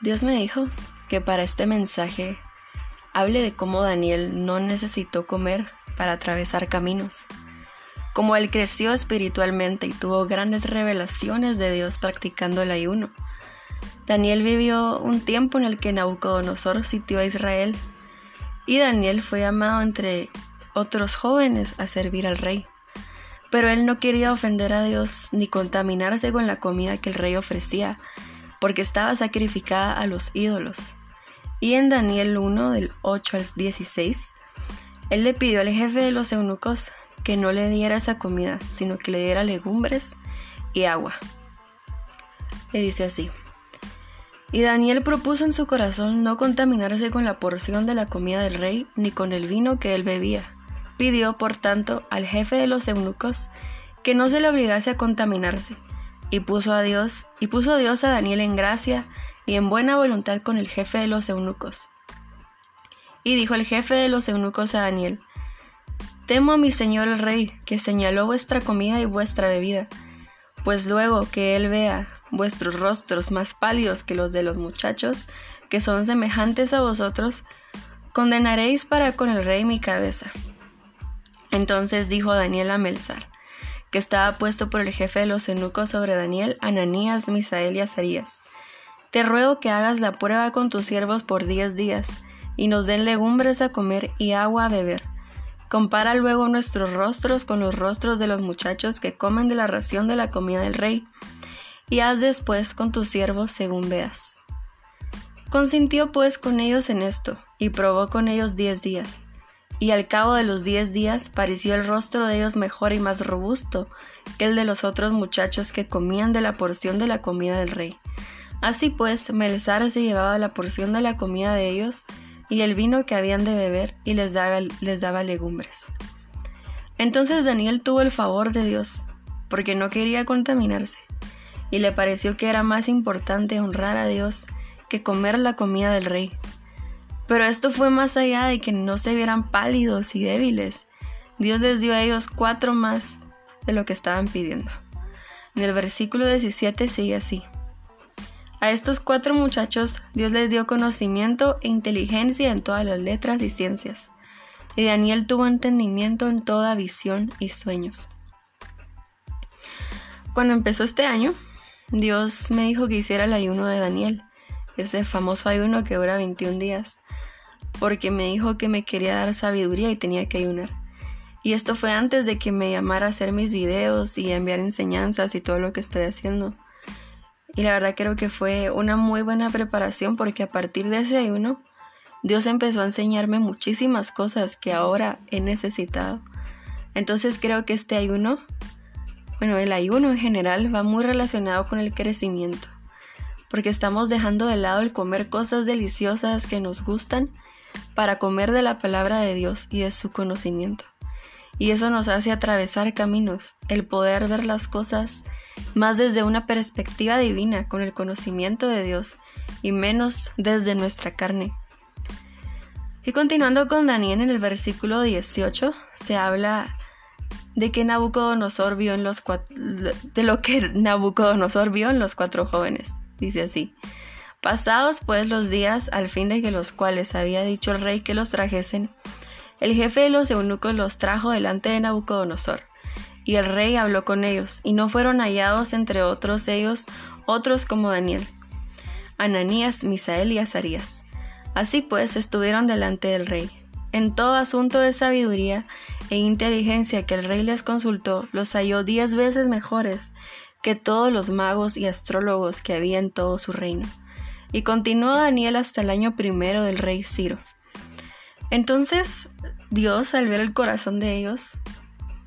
Dios me dijo que para este mensaje hable de cómo Daniel no necesitó comer para atravesar caminos, como él creció espiritualmente y tuvo grandes revelaciones de Dios practicando el ayuno. Daniel vivió un tiempo en el que Nabucodonosor sitió a Israel y Daniel fue llamado entre otros jóvenes a servir al rey. Pero él no quería ofender a Dios ni contaminarse con la comida que el rey ofrecía, porque estaba sacrificada a los ídolos. Y en Daniel 1 del 8 al 16, él le pidió al jefe de los eunucos que no le diera esa comida, sino que le diera legumbres y agua. Le dice así. Y Daniel propuso en su corazón no contaminarse con la porción de la comida del rey ni con el vino que él bebía. Pidió, por tanto, al jefe de los eunucos que no se le obligase a contaminarse, y puso a Dios, y puso Dios a Daniel en gracia y en buena voluntad con el jefe de los eunucos. Y dijo el jefe de los eunucos a Daniel, Temo a mi señor el rey, que señaló vuestra comida y vuestra bebida, pues luego que él vea vuestros rostros más pálidos que los de los muchachos, que son semejantes a vosotros, condenaréis para con el rey mi cabeza. Entonces dijo Daniel a Melzar, que estaba puesto por el jefe de los eunucos sobre Daniel, Ananías, Misael y Azarías. Te ruego que hagas la prueba con tus siervos por diez días, y nos den legumbres a comer y agua a beber. Compara luego nuestros rostros con los rostros de los muchachos que comen de la ración de la comida del rey, y haz después con tus siervos según veas. Consintió pues con ellos en esto, y probó con ellos diez días y al cabo de los diez días pareció el rostro de ellos mejor y más robusto que el de los otros muchachos que comían de la porción de la comida del rey. Así pues, Melzar se llevaba la porción de la comida de ellos y el vino que habían de beber y les daba, les daba legumbres. Entonces Daniel tuvo el favor de Dios, porque no quería contaminarse, y le pareció que era más importante honrar a Dios que comer la comida del rey. Pero esto fue más allá de que no se vieran pálidos y débiles. Dios les dio a ellos cuatro más de lo que estaban pidiendo. En el versículo 17 sigue así. A estos cuatro muchachos Dios les dio conocimiento e inteligencia en todas las letras y ciencias. Y Daniel tuvo entendimiento en toda visión y sueños. Cuando empezó este año, Dios me dijo que hiciera el ayuno de Daniel, ese famoso ayuno que dura 21 días porque me dijo que me quería dar sabiduría y tenía que ayunar. Y esto fue antes de que me llamara a hacer mis videos y enviar enseñanzas y todo lo que estoy haciendo. Y la verdad creo que fue una muy buena preparación porque a partir de ese ayuno Dios empezó a enseñarme muchísimas cosas que ahora he necesitado. Entonces creo que este ayuno, bueno, el ayuno en general va muy relacionado con el crecimiento, porque estamos dejando de lado el comer cosas deliciosas que nos gustan para comer de la palabra de Dios y de su conocimiento. Y eso nos hace atravesar caminos, el poder ver las cosas más desde una perspectiva divina, con el conocimiento de Dios, y menos desde nuestra carne. Y continuando con Daniel en el versículo 18, se habla de que Nabucodonosor vio en los de lo que Nabucodonosor vio en los cuatro jóvenes. Dice así: Pasados pues los días al fin de que los cuales había dicho el rey que los trajesen, el jefe de los eunucos los trajo delante de Nabucodonosor. Y el rey habló con ellos, y no fueron hallados entre otros ellos otros como Daniel, Ananías, Misael y Azarías. Así pues estuvieron delante del rey. En todo asunto de sabiduría e inteligencia que el rey les consultó, los halló diez veces mejores que todos los magos y astrólogos que había en todo su reino y continuó Daniel hasta el año primero del rey Ciro. Entonces Dios, al ver el corazón de ellos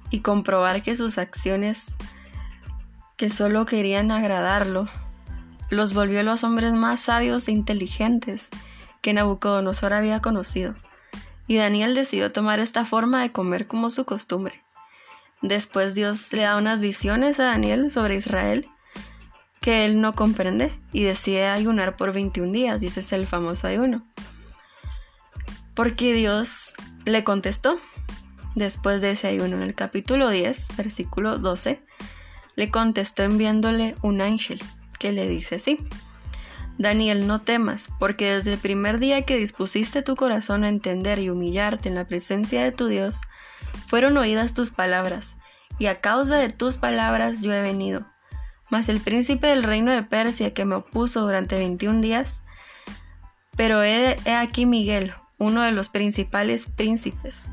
y comprobar que sus acciones, que solo querían agradarlo, los volvió los hombres más sabios e inteligentes que Nabucodonosor había conocido. Y Daniel decidió tomar esta forma de comer como su costumbre. Después Dios le da unas visiones a Daniel sobre Israel que él no comprende y decide ayunar por 21 días, dice el famoso ayuno. Porque Dios le contestó después de ese ayuno. En el capítulo 10, versículo 12, le contestó enviándole un ángel que le dice así. Daniel, no temas, porque desde el primer día que dispusiste tu corazón a entender y humillarte en la presencia de tu Dios, fueron oídas tus palabras, y a causa de tus palabras yo he venido. Mas el príncipe del reino de Persia que me opuso durante veintiún días, pero he, he aquí Miguel, uno de los principales príncipes,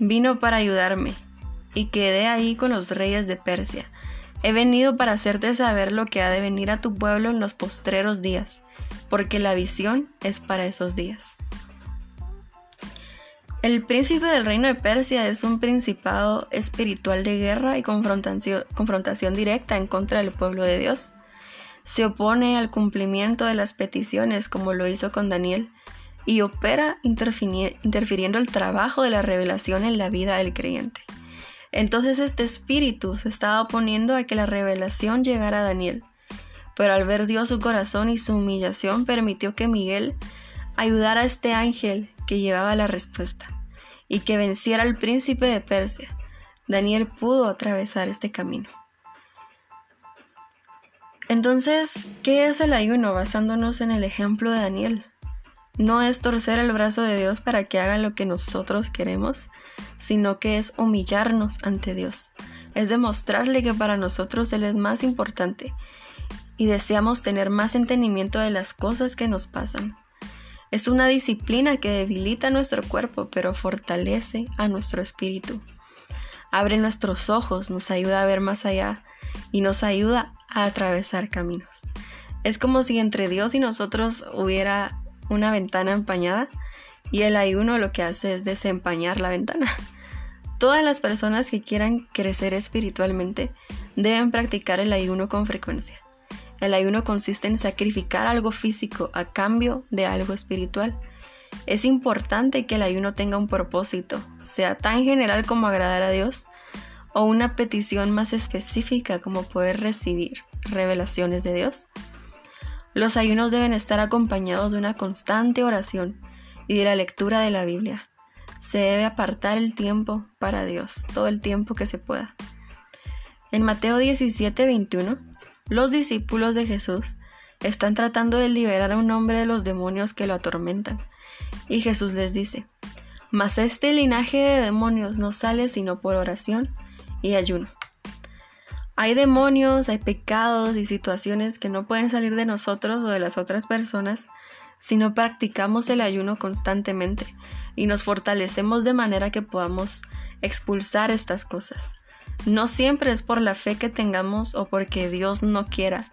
vino para ayudarme, y quedé ahí con los reyes de Persia He venido para hacerte saber lo que ha de venir a tu pueblo en los postreros días, porque la visión es para esos días. El príncipe del reino de Persia es un principado espiritual de guerra y confrontación, directa en contra del pueblo de Dios. Se opone al cumplimiento de las peticiones como lo hizo con Daniel y opera interfiriendo el trabajo de la revelación en la vida del creyente. Entonces este espíritu se estaba oponiendo a que la revelación llegara a Daniel. Pero al ver Dios su corazón y su humillación permitió que Miguel ayudara a este ángel que llevaba la respuesta y que venciera al príncipe de Persia. Daniel pudo atravesar este camino. Entonces, ¿qué es el ayuno basándonos en el ejemplo de Daniel? No es torcer el brazo de Dios para que haga lo que nosotros queremos, sino que es humillarnos ante Dios. Es demostrarle que para nosotros Él es más importante y deseamos tener más entendimiento de las cosas que nos pasan. Es una disciplina que debilita nuestro cuerpo, pero fortalece a nuestro espíritu. Abre nuestros ojos, nos ayuda a ver más allá y nos ayuda a atravesar caminos. Es como si entre Dios y nosotros hubiera una ventana empañada y el ayuno lo que hace es desempañar la ventana. Todas las personas que quieran crecer espiritualmente deben practicar el ayuno con frecuencia. El ayuno consiste en sacrificar algo físico a cambio de algo espiritual. Es importante que el ayuno tenga un propósito, sea tan general como agradar a Dios, o una petición más específica como poder recibir revelaciones de Dios. Los ayunos deben estar acompañados de una constante oración y de la lectura de la Biblia. Se debe apartar el tiempo para Dios, todo el tiempo que se pueda. En Mateo 17, 21, los discípulos de Jesús están tratando de liberar a un hombre de los demonios que lo atormentan. Y Jesús les dice, Mas este linaje de demonios no sale sino por oración y ayuno. Hay demonios, hay pecados y situaciones que no pueden salir de nosotros o de las otras personas si no practicamos el ayuno constantemente y nos fortalecemos de manera que podamos expulsar estas cosas. No siempre es por la fe que tengamos o porque Dios no quiera.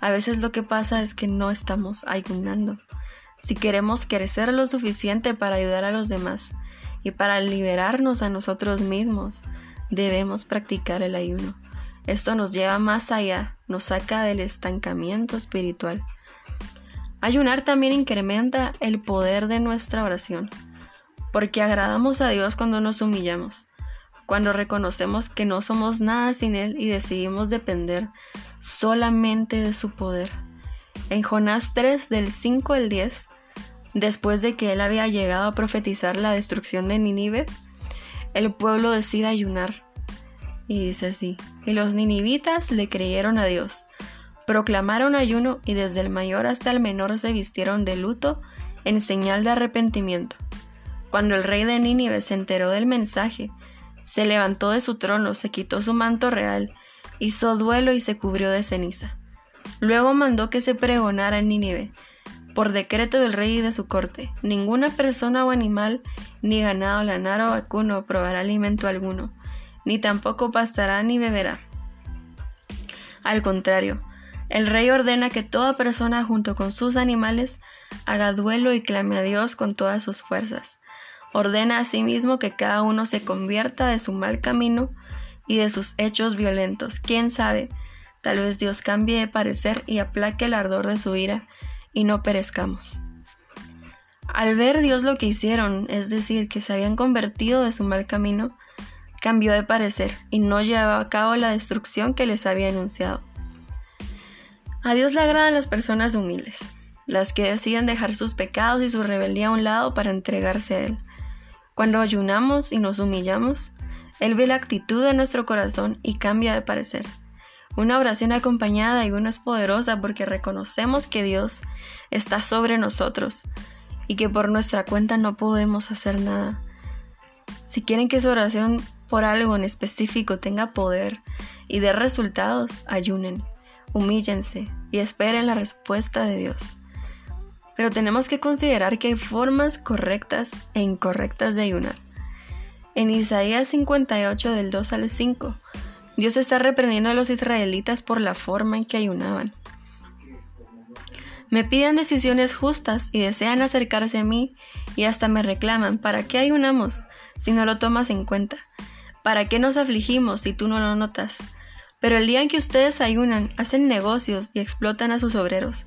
A veces lo que pasa es que no estamos ayunando. Si queremos crecer lo suficiente para ayudar a los demás y para liberarnos a nosotros mismos, debemos practicar el ayuno. Esto nos lleva más allá, nos saca del estancamiento espiritual. Ayunar también incrementa el poder de nuestra oración, porque agradamos a Dios cuando nos humillamos, cuando reconocemos que no somos nada sin Él y decidimos depender solamente de su poder. En Jonás 3 del 5 al 10, después de que Él había llegado a profetizar la destrucción de Nínive, el pueblo decide ayunar. Y dice así, y los ninivitas le creyeron a Dios proclamaron ayuno y desde el mayor hasta el menor se vistieron de luto en señal de arrepentimiento. Cuando el rey de Nínive se enteró del mensaje, se levantó de su trono, se quitó su manto real, hizo duelo y se cubrió de ceniza. Luego mandó que se pregonara en Nínive, por decreto del rey y de su corte, ninguna persona o animal, ni ganado, lanar o vacuno probará alimento alguno, ni tampoco pastará ni beberá. Al contrario, el rey ordena que toda persona junto con sus animales haga duelo y clame a Dios con todas sus fuerzas. Ordena asimismo que cada uno se convierta de su mal camino y de sus hechos violentos. ¿Quién sabe? Tal vez Dios cambie de parecer y aplaque el ardor de su ira y no perezcamos. Al ver Dios lo que hicieron, es decir, que se habían convertido de su mal camino, cambió de parecer y no llevaba a cabo la destrucción que les había anunciado. A Dios le agradan las personas humildes, las que deciden dejar sus pecados y su rebeldía a un lado para entregarse a Él. Cuando ayunamos y nos humillamos, Él ve la actitud de nuestro corazón y cambia de parecer. Una oración acompañada y una es poderosa porque reconocemos que Dios está sobre nosotros y que por nuestra cuenta no podemos hacer nada. Si quieren que su oración por algo en específico tenga poder y dé resultados, ayunen, humíllense y esperen la respuesta de Dios. Pero tenemos que considerar que hay formas correctas e incorrectas de ayunar. En Isaías 58 del 2 al 5, Dios está reprendiendo a los israelitas por la forma en que ayunaban. Me piden decisiones justas y desean acercarse a mí y hasta me reclaman, ¿para qué ayunamos si no lo tomas en cuenta? ¿Para qué nos afligimos si tú no lo notas? Pero el día en que ustedes ayunan, hacen negocios y explotan a sus obreros.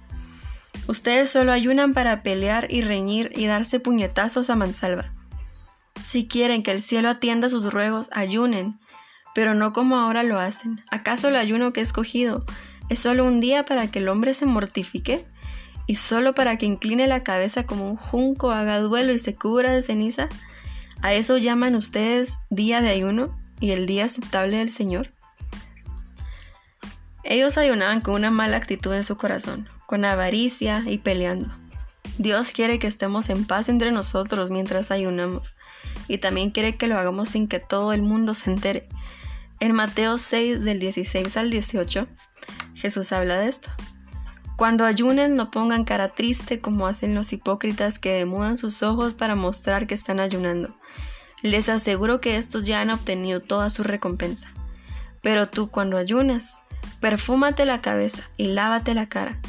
Ustedes solo ayunan para pelear y reñir y darse puñetazos a mansalva. Si quieren que el cielo atienda sus ruegos, ayunen, pero no como ahora lo hacen. ¿Acaso el ayuno que he escogido es solo un día para que el hombre se mortifique? ¿Y solo para que incline la cabeza como un junco, haga duelo y se cubra de ceniza? ¿A eso llaman ustedes día de ayuno y el día aceptable del Señor? Ellos ayunaban con una mala actitud en su corazón, con avaricia y peleando. Dios quiere que estemos en paz entre nosotros mientras ayunamos y también quiere que lo hagamos sin que todo el mundo se entere. En Mateo 6 del 16 al 18, Jesús habla de esto. Cuando ayunen no pongan cara triste como hacen los hipócritas que demudan sus ojos para mostrar que están ayunando. Les aseguro que estos ya han obtenido toda su recompensa. Pero tú cuando ayunas, perfúmate la cabeza y lávate la cara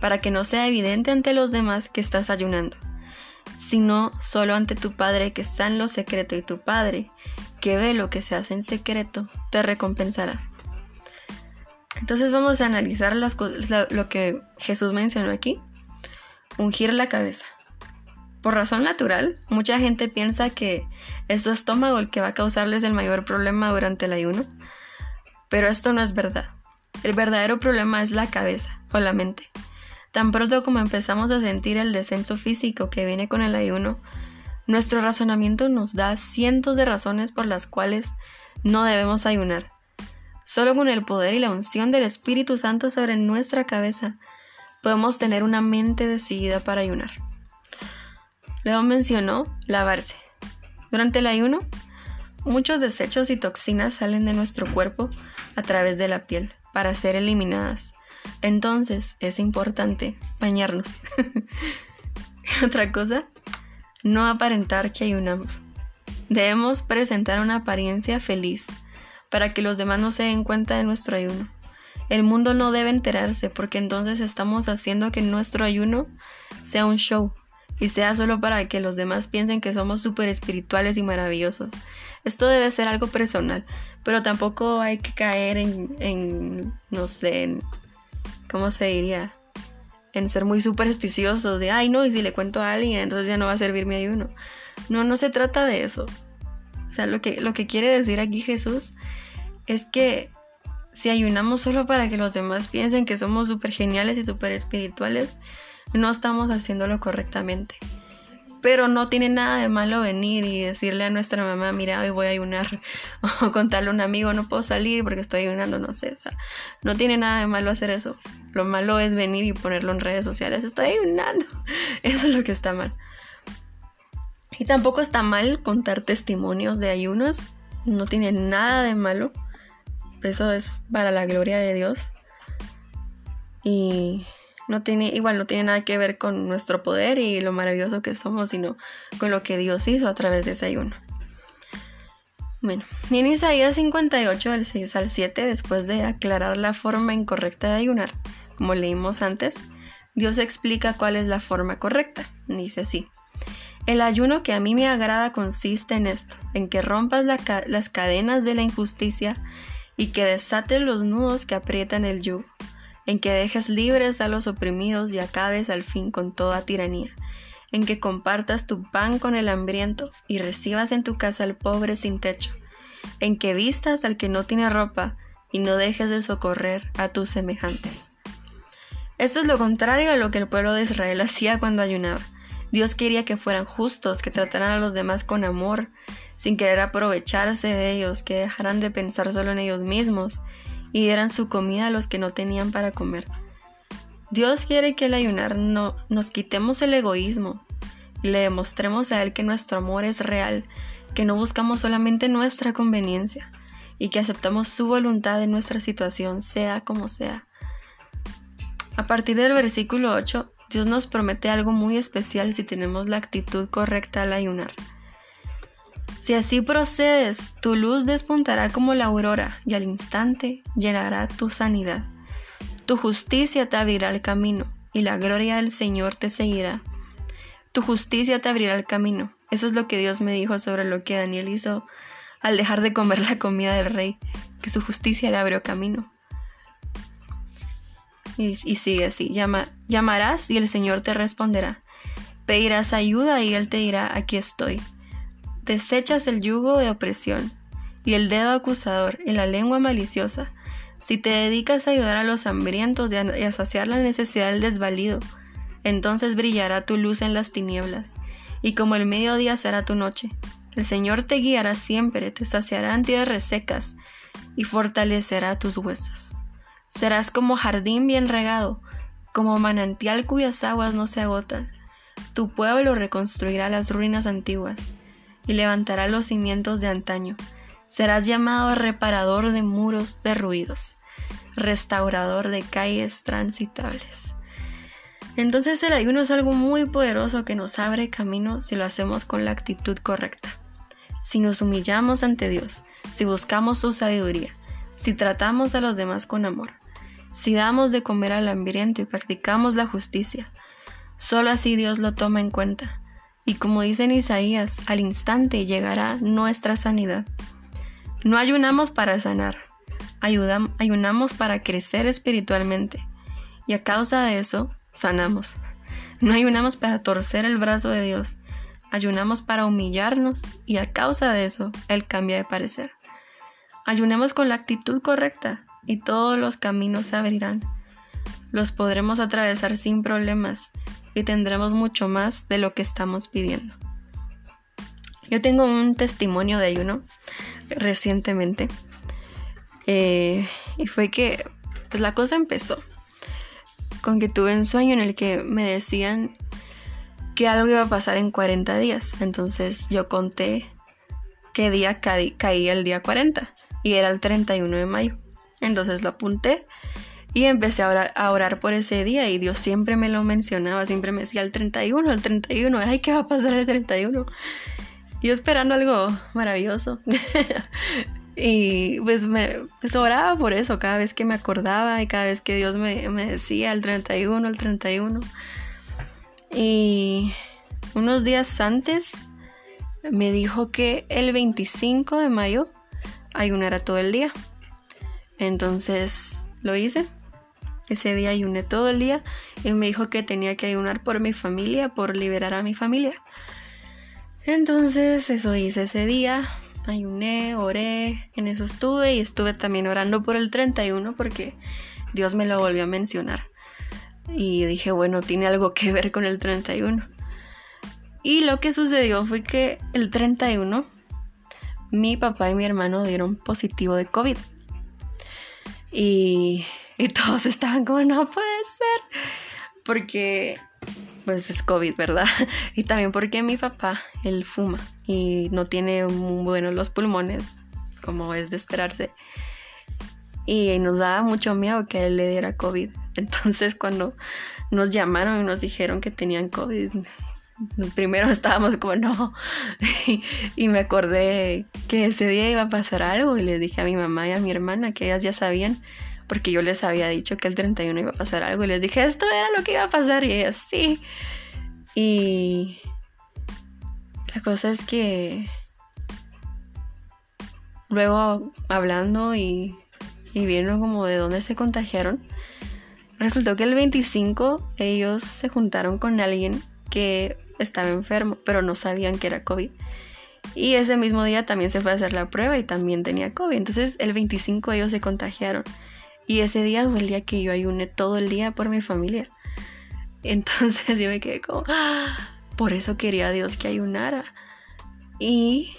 para que no sea evidente ante los demás que estás ayunando, sino solo ante tu Padre que está en lo secreto y tu Padre, que ve lo que se hace en secreto, te recompensará. Entonces vamos a analizar lo que Jesús mencionó aquí. Ungir la cabeza. Por razón natural, mucha gente piensa que es su estómago el que va a causarles el mayor problema durante el ayuno, pero esto no es verdad. El verdadero problema es la cabeza o la mente. Tan pronto como empezamos a sentir el descenso físico que viene con el ayuno, nuestro razonamiento nos da cientos de razones por las cuales no debemos ayunar. Solo con el poder y la unción del Espíritu Santo sobre nuestra cabeza podemos tener una mente decidida para ayunar. Luego mencionó lavarse. Durante el ayuno, muchos desechos y toxinas salen de nuestro cuerpo a través de la piel para ser eliminadas. Entonces es importante bañarnos. Otra cosa, no aparentar que ayunamos. Debemos presentar una apariencia feliz para que los demás no se den cuenta de nuestro ayuno. El mundo no debe enterarse porque entonces estamos haciendo que nuestro ayuno sea un show y sea solo para que los demás piensen que somos súper espirituales y maravillosos. Esto debe ser algo personal, pero tampoco hay que caer en, en no sé, en ¿cómo se diría? En ser muy supersticiosos de, ay no, y si le cuento a alguien, entonces ya no va a servir mi ayuno. No, no se trata de eso. O sea, lo que, lo que quiere decir aquí Jesús es que si ayunamos solo para que los demás piensen que somos súper geniales y súper espirituales, no estamos haciéndolo correctamente. Pero no tiene nada de malo venir y decirle a nuestra mamá, mira, hoy voy a ayunar. O contarle a un amigo, no puedo salir porque estoy ayunando, no sé. no tiene nada de malo hacer eso. Lo malo es venir y ponerlo en redes sociales. Estoy ayunando. Eso es lo que está mal. Y tampoco está mal contar testimonios de ayunos. No tiene nada de malo. Eso es para la gloria de Dios. Y no tiene, igual no tiene nada que ver con nuestro poder y lo maravilloso que somos, sino con lo que Dios hizo a través de ese ayuno. Bueno, y en Isaías 58, del 6 al 7, después de aclarar la forma incorrecta de ayunar, como leímos antes, Dios explica cuál es la forma correcta. Dice así. El ayuno que a mí me agrada consiste en esto, en que rompas las cadenas de la injusticia y que desates los nudos que aprietan el yugo en que dejes libres a los oprimidos y acabes al fin con toda tiranía, en que compartas tu pan con el hambriento y recibas en tu casa al pobre sin techo, en que vistas al que no tiene ropa y no dejes de socorrer a tus semejantes. Esto es lo contrario a lo que el pueblo de Israel hacía cuando ayunaba. Dios quería que fueran justos, que trataran a los demás con amor, sin querer aprovecharse de ellos, que dejaran de pensar solo en ellos mismos y dieran su comida a los que no tenían para comer. Dios quiere que al ayunar no, nos quitemos el egoísmo y le demostremos a Él que nuestro amor es real, que no buscamos solamente nuestra conveniencia y que aceptamos su voluntad en nuestra situación, sea como sea. A partir del versículo 8, Dios nos promete algo muy especial si tenemos la actitud correcta al ayunar. Si así procedes, tu luz despuntará como la aurora y al instante llenará tu sanidad. Tu justicia te abrirá el camino y la gloria del Señor te seguirá. Tu justicia te abrirá el camino. Eso es lo que Dios me dijo sobre lo que Daniel hizo al dejar de comer la comida del rey, que su justicia le abrió camino. Y, sigue así, Llama, llamarás y el Señor te responderá. Pedirás ayuda y Él te dirá, aquí estoy desechas el yugo de opresión y el dedo acusador y la lengua maliciosa, si te dedicas a ayudar a los hambrientos y a, saciar la necesidad del desvalido, entonces brillará tu luz en las tinieblas, y como el mediodía será tu noche. El Señor te guiará siempre, te saciará en tierras resecas y fortalecerá tus huesos. Serás como jardín bien regado, como manantial cuyas aguas no se agotan. Tu pueblo reconstruirá las ruinas antiguas y levantará los cimientos de antaño. Serás llamado reparador de muros derruidos, restaurador de calles transitables. Entonces el ayuno es algo muy poderoso que nos abre camino si lo hacemos con la actitud correcta. Si nos humillamos ante Dios, si buscamos su sabiduría, si tratamos a los demás con amor, si damos de comer al hambriento y practicamos la justicia, solo así Dios lo toma en cuenta y como dice en Isaías, al instante llegará nuestra sanidad. No ayunamos para sanar, ayunamos para crecer espiritualmente. Y a causa de eso, sanamos. No ayunamos para torcer el brazo de Dios, ayunamos para humillarnos y a causa de eso, Él cambia de parecer. Ayunemos con la actitud correcta y todos los caminos se abrirán. Los podremos atravesar sin problemas y tendremos mucho más de lo que estamos pidiendo. Yo tengo un testimonio de ayuno recientemente eh, y fue que pues la cosa empezó con que tuve un sueño en el que me decían que algo iba a pasar en 40 días. Entonces yo conté qué día caía el día 40 y era el 31 de mayo. Entonces lo apunté y empecé a orar, por ese día y Dios siempre me lo mencionaba, siempre me decía el 31, el 31, ay, ¿qué va a pasar el 31? Yo esperando algo maravilloso. y pues me pues oraba por eso cada vez que me acordaba y cada vez que Dios me, me decía el 31, el 31. Y unos días antes me dijo que el 25 de mayo ayunara todo el día. Entonces lo hice ese día ayuné todo el día y me dijo que tenía que ayunar por mi familia, por liberar a mi familia. Entonces eso hice ese día, ayuné, oré, en eso estuve y estuve también orando por el 31 porque Dios me lo volvió a mencionar. Y dije, bueno, tiene algo que ver con el 31. Y lo que sucedió fue que el 31 mi papá y mi hermano dieron positivo de COVID. Y y todos estaban como, no puede ser. Porque, pues es COVID, ¿verdad? Y también porque mi papá, él fuma y no tiene muy buenos los pulmones, como es de esperarse. Y nos daba mucho miedo que él le diera COVID. Entonces cuando nos llamaron y nos dijeron que tenían COVID, primero estábamos como no. y, me acordé que ese día iba a pasar algo y le dije a mi mamá y a mi hermana que ellas ya sabían porque yo les había dicho que el 31 iba a pasar algo y les dije, esto era lo que iba a pasar y ellas sí. Y la cosa es que luego hablando y, y viendo como de dónde se contagiaron, resultó que el 25 ellos se juntaron con alguien que estaba enfermo, pero no sabían que era COVID. Y ese mismo día también se fue a hacer la prueba y también tenía COVID. Entonces el 25 ellos se contagiaron. Y ese día fue el día que yo ayuné todo el día por mi familia. Entonces yo me quedé como, ¡Ah! por eso quería Dios que ayunara. Y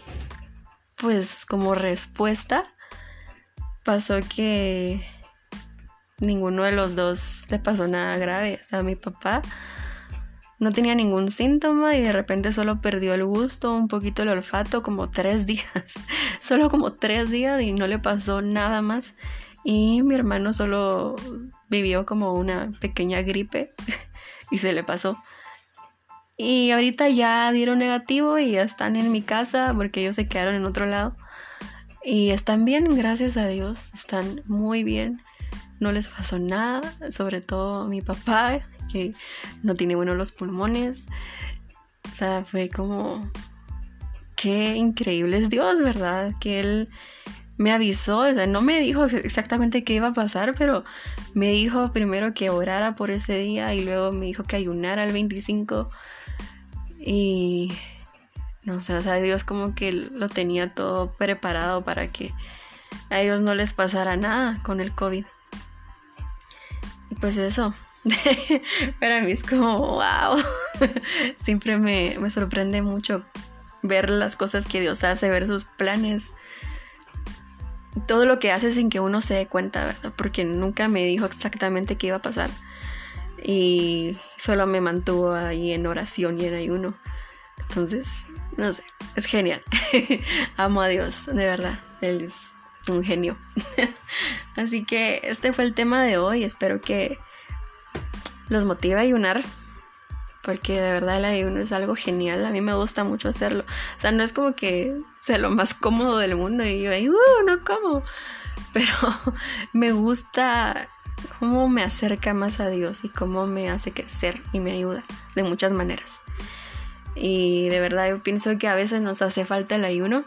pues como respuesta, pasó que ninguno de los dos le pasó nada grave. O sea, mi papá no tenía ningún síntoma y de repente solo perdió el gusto, un poquito el olfato, como tres días. solo como tres días y no le pasó nada más. Y mi hermano solo vivió como una pequeña gripe y se le pasó. Y ahorita ya dieron negativo y ya están en mi casa porque ellos se quedaron en otro lado. Y están bien, gracias a Dios, están muy bien. No les pasó nada, sobre todo mi papá, que no tiene bueno los pulmones. O sea, fue como, qué increíble es Dios, ¿verdad? Que Él me avisó, o sea, no me dijo exactamente qué iba a pasar, pero me dijo primero que orara por ese día y luego me dijo que ayunara el 25 y no sé, o sea, Dios como que lo tenía todo preparado para que a ellos no les pasara nada con el COVID. Y pues eso, para mí es como, wow, siempre me, me sorprende mucho ver las cosas que Dios hace, ver sus planes todo lo que hace sin que uno se dé cuenta, ¿verdad? Porque nunca me dijo exactamente qué iba a pasar. Y solo me mantuvo ahí en oración y en ayuno. Entonces, no sé, es genial. Amo a Dios, de verdad. Él es un genio. Así que este fue el tema de hoy. Espero que los motive a ayunar porque de verdad el ayuno es algo genial, a mí me gusta mucho hacerlo. O sea, no es como que sea lo más cómodo del mundo y yo ahí, uh, no como, pero me gusta cómo me acerca más a Dios y cómo me hace crecer y me ayuda de muchas maneras. Y de verdad yo pienso que a veces nos hace falta el ayuno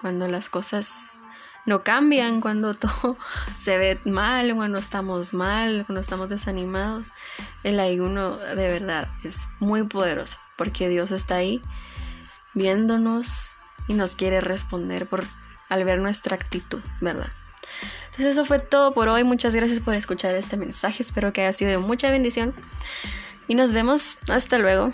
cuando las cosas no cambian, cuando todo se ve mal, cuando estamos mal, cuando estamos desanimados. El ayuno de verdad es muy poderoso porque Dios está ahí viéndonos y nos quiere responder por al ver nuestra actitud, ¿verdad? Entonces eso fue todo por hoy. Muchas gracias por escuchar este mensaje. Espero que haya sido de mucha bendición. Y nos vemos. Hasta luego.